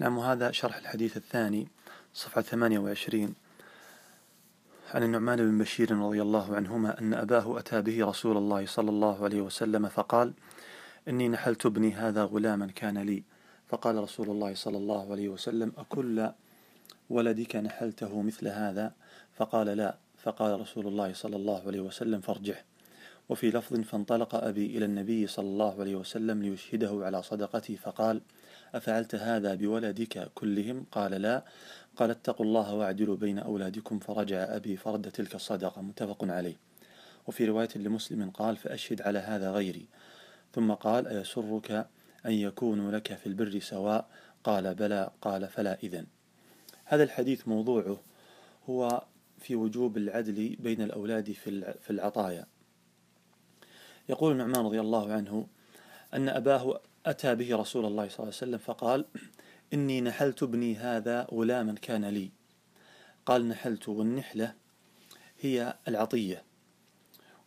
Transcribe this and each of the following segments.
نعم وهذا شرح الحديث الثاني صفحة 28 عن النعمان بن بشير رضي الله عنهما أن أباه أتى به رسول الله صلى الله عليه وسلم فقال إني نحلت ابني هذا غلاما كان لي. فقال رسول الله صلى الله عليه وسلم أكل ولدك نحلته مثل هذا؟ فقال لا. فقال رسول الله صلى الله عليه وسلم فارجح وفي لفظ فانطلق أبي إلى النبي صلى الله عليه وسلم ليشهده على صدقتي. فقال أفعلت هذا بولدك كلهم؟ قال لا. قال اتقوا الله واعدلوا بين أولادكم فرجع أبي فرد تلك الصدقة. متفق عليه. وفي رواية لمسلم قال فأشهد على هذا غيري. ثم قال أيسرك أن يكونوا لك في البر سواء؟ قال بلى. قال فلا إذن. هذا الحديث موضوعه هو في وجوب العدل بين الأولاد في العطايا. يقول النعمان رضي الله عنه أن أباه أتى به رسول الله صلى الله عليه وسلم فقال إني نحلت ابني هذا غلاما كان لي. قال نحلت والنحلة هي العطية.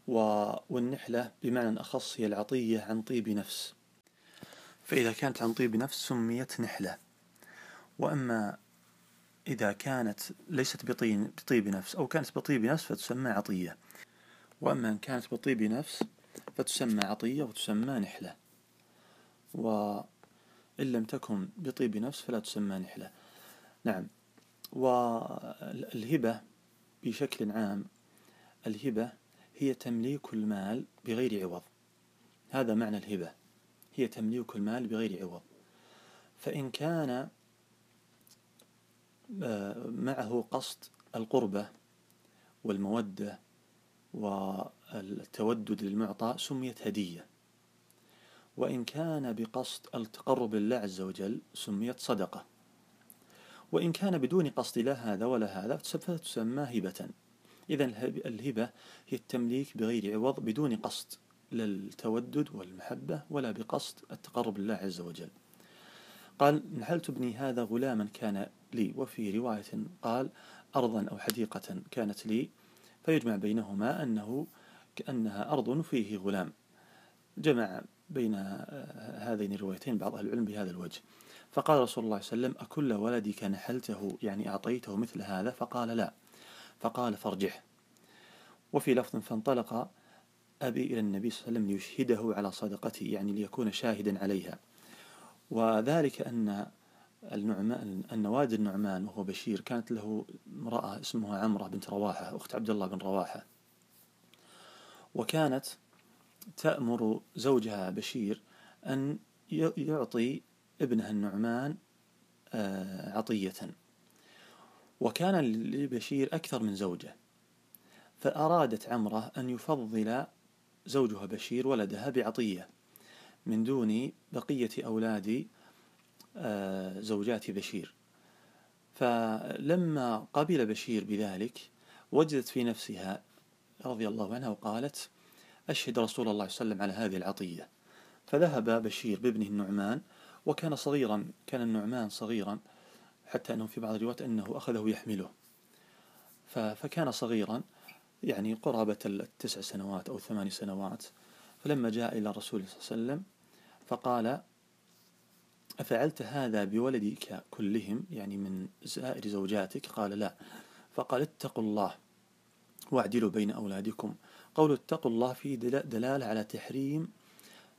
والنحلة بمعنى أخص هي العطية عن طيب نفس. فإذا كانت عن طيب نفس سميت نحلة. وأما إذا كانت ليست بطيب نفس أو كانت بطيب نفس فتسمى عطية. وأما إن كانت بطيب نفس فتسمى عطية وتسمى نحلة. وإن لم تكن بطيب نفس فلا تسمى نحلة. نعم. والهبة بشكل عام الهبة هي تمليك المال بغير عوض. هذا معنى الهبة. هي تمليك المال بغير عوض. فإن كان آه، معه قصد القربة والمودة والتودد للمعطى سميت هدية. وإن كان بقصد التقرب لله عز وجل سميت صدقة. وإن كان بدون قصد لا هذا ولا هذا فتسمى هبة. إذا الهبة هي التمليك بغير عوض بدون قصد للتودد والمحبة ولا بقصد التقرب لله عز وجل. قال نحلت ابني هذا غلاما كان لي وفي رواية قال أرضا أو حديقة كانت لي. فيجمع بينهما أنه كأنها أرض فيه غلام. جمع بين هذين الروايتين بعض أهل العلم بهذا الوجه. فقال رسول الله صلى الله عليه وسلم أكل ولدك نحلته يعني أعطيته مثل هذا؟ فقال لا. فقال فارجح وفي لفظ فانطلق أبي إلى النبي صلى الله عليه وسلم ليشهده على صدقته يعني ليكون شاهدا عليها. وذلك أن النعمان أن والد النعمان وهو بشير كانت له امرأة اسمها عمرة بنت رواحة أخت عبد الله بن رواحة. وكانت تأمر زوجها بشير أن يعطي ابنها النعمان آه، عطية. وكان لبشير أكثر من زوجة. فأرادت عمرة أن يفضل زوجها بشير ولدها بعطية من دون بقية أولاد آه، زوجات بشير. فلما قبل بشير بذلك وجدت في نفسها رضي الله عنها وقالت أشهد رسول الله صلى الله عليه وسلم على هذه العطية. فذهب بشير بابنه النعمان وكان صغيرا كان النعمان صغيرا حتى أنه في بعض الروايات أنه أخذه يحمله. فكان صغيرا يعني قرابة التسع سنوات أو ثمان سنوات. فلما جاء إلى الرسول صلى الله عليه وسلم فقال أفعلت هذا بولدك كلهم يعني من سائر زوجاتك؟ قال لا. فقال اتقوا الله واعدلوا بين أولادكم. قول اتقوا الله فيه دلالة على تحريم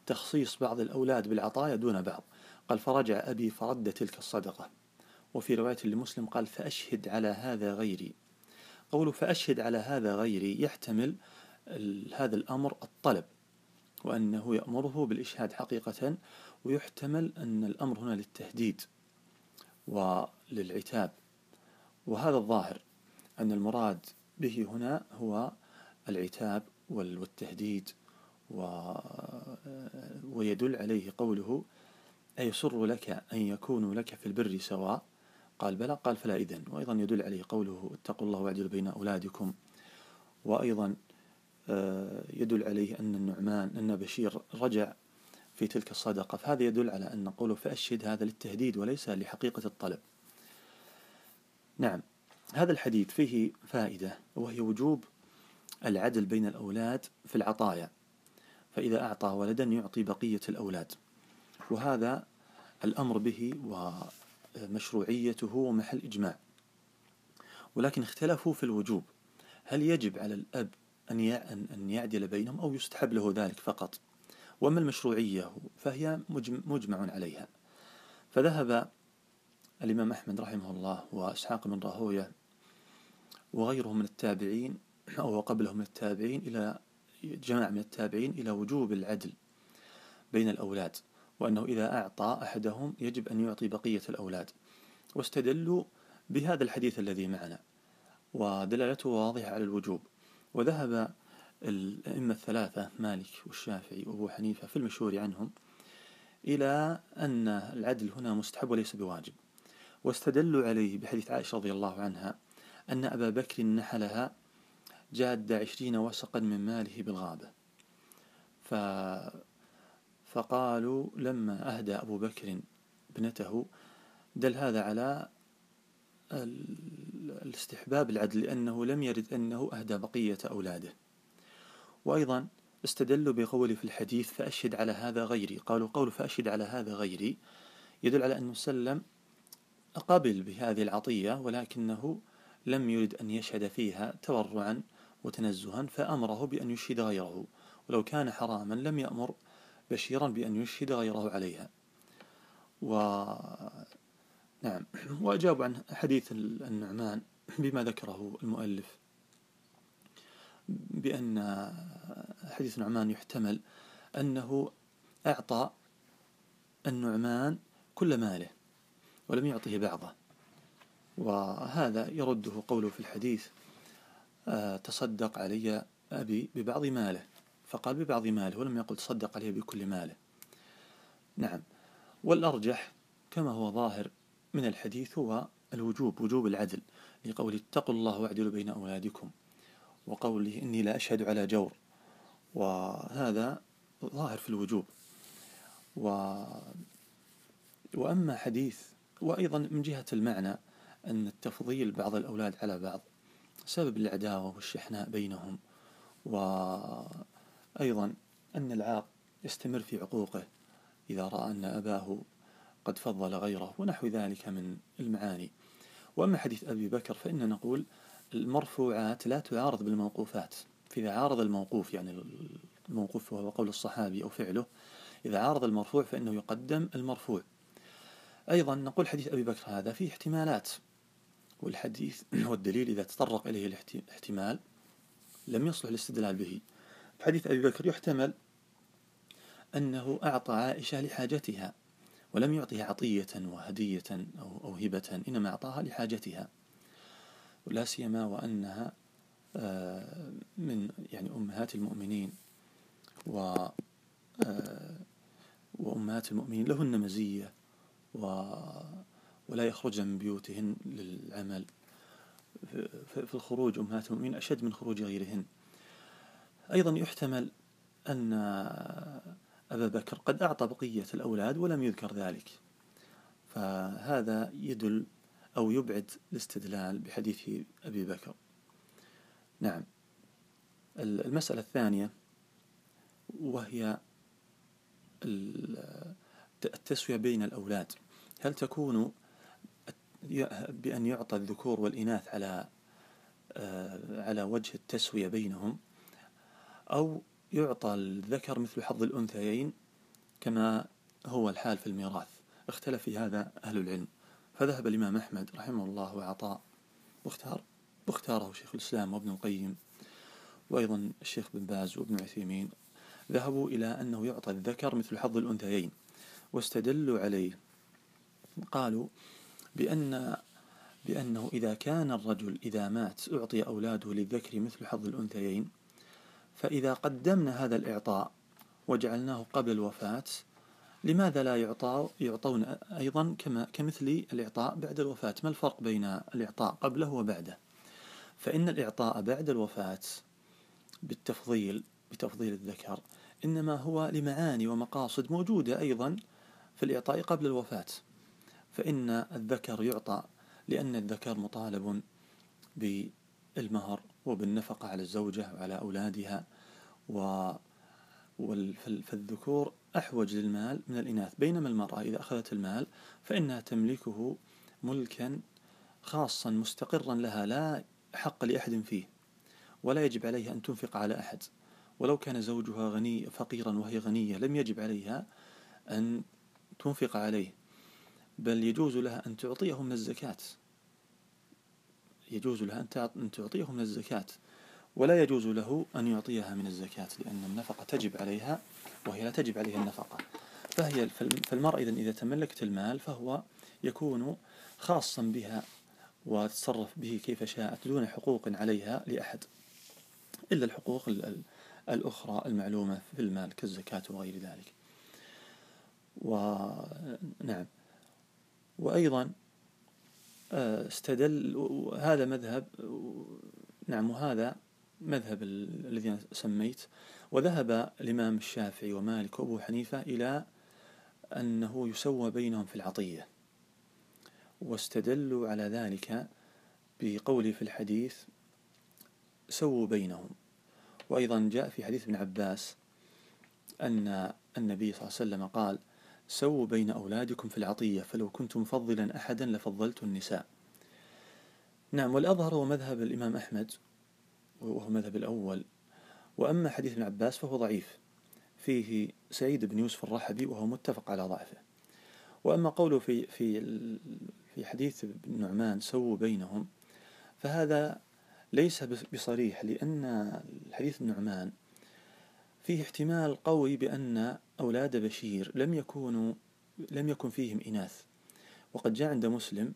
تخصيص بعض الأولاد بالعطايا دون بعض. قال فرجع أبي فرد تلك الصدقة. وفي رواية لمسلم قال فأشهد على هذا غيري. قوله فأشهد على هذا غيري يحتمل هذا الأمر الطلب وأنه يأمره بالإشهاد حقيقة ويحتمل أن الأمر هنا للتهديد وللعتاب. وهذا الظاهر أن المراد به هنا هو العتاب والتهديد ويدل عليه قوله أيسر لك أن يكونوا لك في البر سواء؟ قال بلى قال فلا إذن. وأيضا يدل عليه قوله اتقوا الله واعدلوا بين أولادكم. وأيضا آه، يدل عليه أن النعمان أن بشير رجع في تلك الصدقة. فهذا يدل على أن قوله فأشهد هذا للتهديد وليس لحقيقة الطلب. نعم هذا الحديث فيه فائدة وهي وجوب العدل بين الأولاد في العطايا فإذا أعطى ولدا يعطي بقية الأولاد. وهذا الأمر به مشروعيته محل إجماع. ولكن اختلفوا في الوجوب. هل يجب على الأب أن أن يعدل بينهم أو يستحب له ذلك فقط؟ وأما المشروعية فهي مجمع عليها. فذهب الإمام أحمد رحمه الله وإسحاق بن راهوية وغيره من التابعين أو قبله من التابعين إلى جماعة من التابعين إلى وجوب العدل بين الأولاد وأنه إذا أعطى أحدهم يجب أن يعطي بقية الأولاد. واستدلوا بهذا الحديث الذي معنا ودلالته واضحة على الوجوب. وذهب الأئمة الثلاثة مالك والشافعي وأبو حنيفة في المشهور عنهم إلى أن العدل هنا مستحب وليس بواجب. واستدلوا عليه بحديث عائشة رضي الله عنها أن أبا بكر نحلها جاد عشرين وسقا من ماله بالغابة. ف فقالوا لما أهدى أبو بكر ابنته دل هذا على الاستحباب العدل لأنه لم يرد أنه أهدى بقية أولاده. وأيضا استدلوا بقوله في الحديث فأشهد على هذا غيري. قالوا قول فأشهد على هذا غيري يدل على أنه سلم قبل بهذه العطية ولكنه لم يرد أن يشهد فيها تورعا وتنزها فأمره بأن يشهد غيره ولو كان حراما لم يأمر بشيرا بأن يشهد غيره عليها. و نعم وأجاب عن حديث النعمان بما ذكره المؤلف بأن حديث النعمان يحتمل أنه أعطى النعمان كل ماله ولم يعطه بعضه. وهذا يرده قوله في الحديث تصدق علي أبي ببعض ماله. فقال ببعض ماله ولم يقل تصدق عليه بكل ماله. نعم. والأرجح كما هو ظاهر من الحديث هو الوجوب وجوب العدل لقول اتقوا الله واعدلوا بين أولادكم وقوله إني لا أشهد على جور. وهذا ظاهر في الوجوب. و وأما حديث وأيضا من جهة المعنى أن التفضيل بعض الأولاد على بعض. سبب العداوة والشحناء بينهم وأيضا أن العاق يستمر في عقوقه إذا رأى أن أباه قد فضل غيره ونحو ذلك من المعاني. وأما حديث أبي بكر فإن نقول المرفوعات لا تعارض بالموقوفات. فإذا عارض الموقوف يعني الموقوف وهو قول الصحابي أو فعله إذا عارض المرفوع فإنه يقدم المرفوع. أيضا نقول حديث أبي بكر هذا فيه احتمالات. والحديث والدليل إذا تطرق إليه الاحتمال لم يصلح الاستدلال به. حديث أبي بكر يحتمل أنه أعطى عائشة لحاجتها ولم يعطها عطية وهدية أو هبة إنما أعطاها لحاجتها. ولا سيما وأنها آه، من يعني أمهات المؤمنين و آه، وأمهات المؤمنين لهن مزية و ولا يخرجن من بيوتهن للعمل. في الخروج أمهات المؤمنين أشد من خروج غيرهن. أيضا يحتمل أن أبا بكر قد أعطى بقية الأولاد ولم يذكر ذلك. فهذا يدل أو يبعد الاستدلال بحديث أبي بكر. نعم. المسألة الثانية وهي التسوية بين الأولاد. هل تكون بأن يعطى الذكور والإناث على آه، على وجه التسوية بينهم أو يعطى الذكر مثل حظ الأنثيين كما هو الحال في الميراث. اختلف في هذا أهل العلم. فذهب الإمام أحمد رحمه الله وعطاء واختار واختاره شيخ الإسلام وابن القيم وأيضا الشيخ بن باز وابن عثيمين. ذهبوا إلى أنه يعطى الذكر مثل حظ الأنثيين واستدلوا عليه. قالوا بأن بأنه إذا كان الرجل إذا مات أعطي أولاده للذكر مثل حظ الأنثيين فإذا قدمنا هذا الإعطاء وجعلناه قبل الوفاة لماذا لا يعطى يعطون أيضا كما كمثل الإعطاء بعد الوفاة؟ ما الفرق بين الإعطاء قبله وبعده؟ فإن الإعطاء بعد الوفاة بالتفضيل بتفضيل الذكر إنما هو لمعاني ومقاصد موجودة أيضا في الإعطاء قبل الوفاة. فإن الذكر يعطى لأن الذكر مطالب بالمهر وبالنفقة على الزوجة وعلى أولادها و فالذكور أحوج للمال من الإناث. بينما المرأة إذا أخذت المال فإنها تملكه ملكا خاصا مستقرا لها لا حق لأحد فيه ولا يجب عليها أن تنفق على أحد. ولو كان زوجها غني فقيرا وهي غنية لم يجب عليها أن تنفق عليه. بل يجوز لها أن تعطيه من الزكاة. يجوز لها أن تعطيه من الزكاة. ولا يجوز له أن يعطيها من الزكاة لأن النفقة تجب عليها وهي لا تجب عليها النفقة. فهي فالمرأة إذا إذا تملكت المال فهو يكون خاصا بها وتتصرف به كيف شاءت دون حقوق عليها لأحد. إلا الحقوق الأخرى المعلومة في المال كالزكاة وغير ذلك. ونعم وأيضا آه، استدل هذا مذهب نعم وهذا مذهب الذي سميت وذهب الإمام الشافعي ومالك وأبو حنيفة إلى أنه يسوى بينهم في العطية واستدلوا على ذلك بقوله في الحديث سووا بينهم. وأيضا جاء في حديث ابن عباس أن النبي صلى الله عليه وسلم قال سووا بين أولادكم في العطية فلو كنت مفضلا أحدا لفضلت النساء. نعم والأظهر هو مذهب الإمام أحمد وهو مذهب الأول. وأما حديث ابن عباس فهو ضعيف. فيه سعيد بن يوسف الرحبي وهو متفق على ضعفه. وأما قوله في في في حديث ابن نعمان سووا بينهم فهذا ليس بصريح لأن حديث النعمان فيه احتمال قوي بأن أولاد بشير لم يكونوا لم يكن فيهم إناث. وقد جاء عند مسلم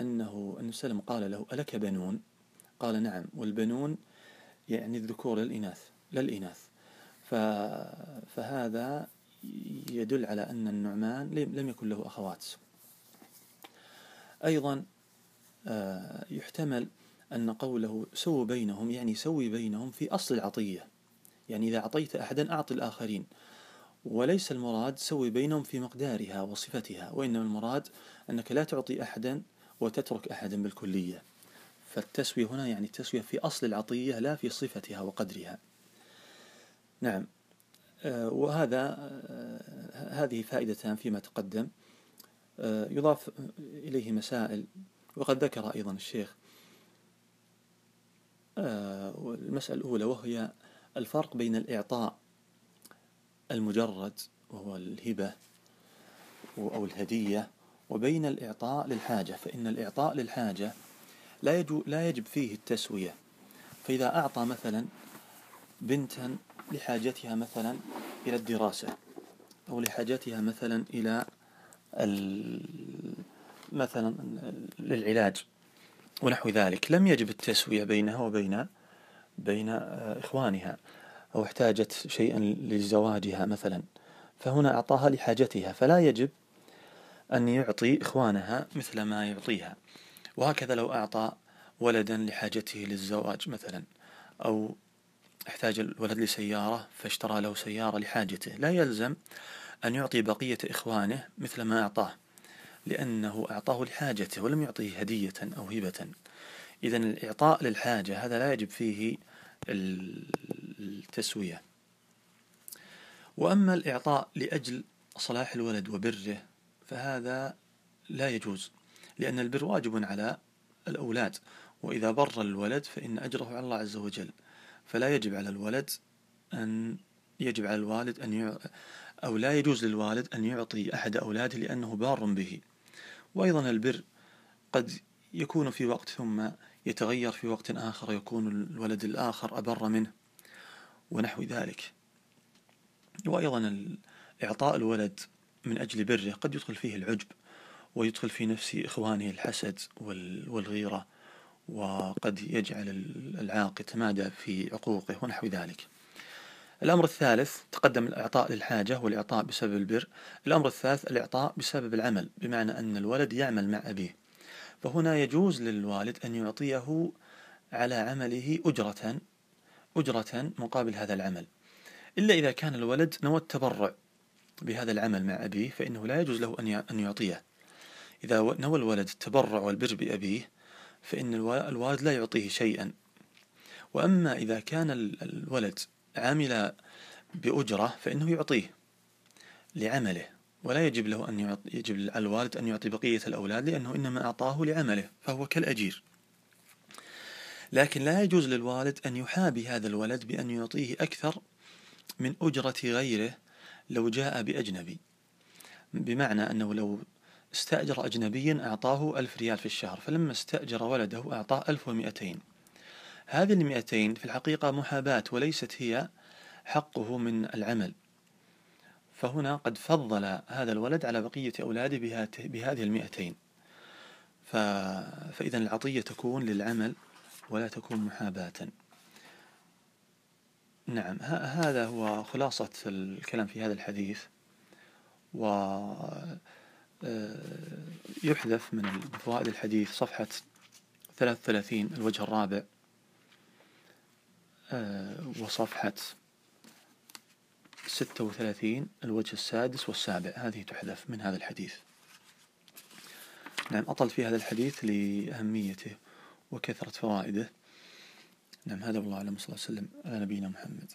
أنه أن سلم قال له ألك بنون؟ قال نعم والبنون يعني الذكور للإناث للإناث. فهذا يدل على أن النعمان لم يكن له أخوات. أيضا آه، يحتمل أن قوله سو بينهم يعني سوي بينهم في أصل العطية. يعني إذا أعطيت أحدا أعط الآخرين. وليس المراد سوي بينهم في مقدارها وصفتها وإنما المراد أنك لا تعطي أحدا وتترك أحدا بالكلية. فالتسوية هنا يعني التسوية في أصل العطية لا في صفتها وقدرها. نعم. آه، وهذا آه، هذه فائدتان فيما تقدم. آه، يضاف إليه مسائل. وقد ذكر أيضا الشيخ. المسألة الأولى وهي الفرق بين الإعطاء المجرد وهو الهبة أو الهدية وبين الإعطاء للحاجة فإن الإعطاء للحاجة لا, لا يجب فيه التسوية. فإذا أعطى مثلا بنتا لحاجتها مثلا إلى الدراسة أو لحاجتها مثلا إلى مثلا للعلاج ونحو ذلك لم يجب التسوية بينها وبين بين إخوانها. أو احتاجت شيئا لزواجها مثلا فهنا أعطاها لحاجتها فلا يجب أن يعطي إخوانها مثل ما يعطيها. وهكذا لو أعطى ولدا لحاجته للزواج مثلا أو احتاج الولد لسيارة فاشترى له سيارة لحاجته لا يلزم أن يعطي بقية إخوانه مثل ما أعطاه لأنه أعطاه لحاجته ولم يعطيه هدية أو هبة. إذا الإعطاء للحاجة هذا لا يجب فيه التسوية. وأما الإعطاء لأجل صلاح الولد وبره فهذا لا يجوز لأن البر واجب على الأولاد وإذا بر الولد فإن أجره على الله عز وجل. فلا يجب على الولد أن يجب على الوالد أن. أو لا يجوز للوالد أن يعطي أحد أولاده لأنه بار به. وأيضا البر قد يكون في وقت ثم يتغير في وقت آخر يكون الولد الآخر أبر منه. ونحو ذلك. وأيضا إعطاء الولد من أجل بره قد يدخل فيه العجب ويدخل في نفس إخوانه الحسد والغيرة وقد يجعل العاق يتمادى في عقوقه ونحو ذلك. الأمر الثالث تقدم الإعطاء للحاجة والإعطاء بسبب البر. الأمر الثالث الإعطاء بسبب العمل بمعنى أن الولد يعمل مع أبيه. فهنا يجوز للوالد أن يعطيه على عمله أجرة أجرة مقابل هذا العمل. إلا إذا كان الولد نوى التبرع بهذا العمل مع أبيه فإنه لا يجوز له أن يعطيه. إذا نوى الولد التبرع والبر بأبيه فإن الوالد لا يعطيه شيئا. وأما إذا كان الولد عمل بأجرة فإنه يعطيه لعمله. ولا يجب له أن يجب على الوالد أن يعطي بقية الأولاد لأنه إنما أعطاه لعمله فهو كالأجير. لكن لا يجوز للوالد أن يحابي هذا الولد بأن يعطيه أكثر من أجرة غيره لو جاء بأجنبي. بمعنى أنه لو استأجر أجنبيا أعطاه ألف ريال في الشهر فلما استأجر ولده أعطاه ألف ومئتين. هذه المئتين في الحقيقة محاباة وليست هي حقه من العمل. فهنا قد فضل هذا الولد على بقية أولاده بهذه المئتين. فإذا العطية تكون للعمل ولا تكون محاباة. نعم هذا هو خلاصة الكلام في هذا الحديث و آه، يحذف من فوائد الحديث صفحة 33 الوجه الرابع آه، وصفحة 36 الوجه السادس والسابع. هذه تحذف من هذا الحديث. نعم أطل في هذا الحديث لأهميته. وكثرة فوائده. نعم هذا والله أعلم صلى الله عليه وسلم على نبينا محمد.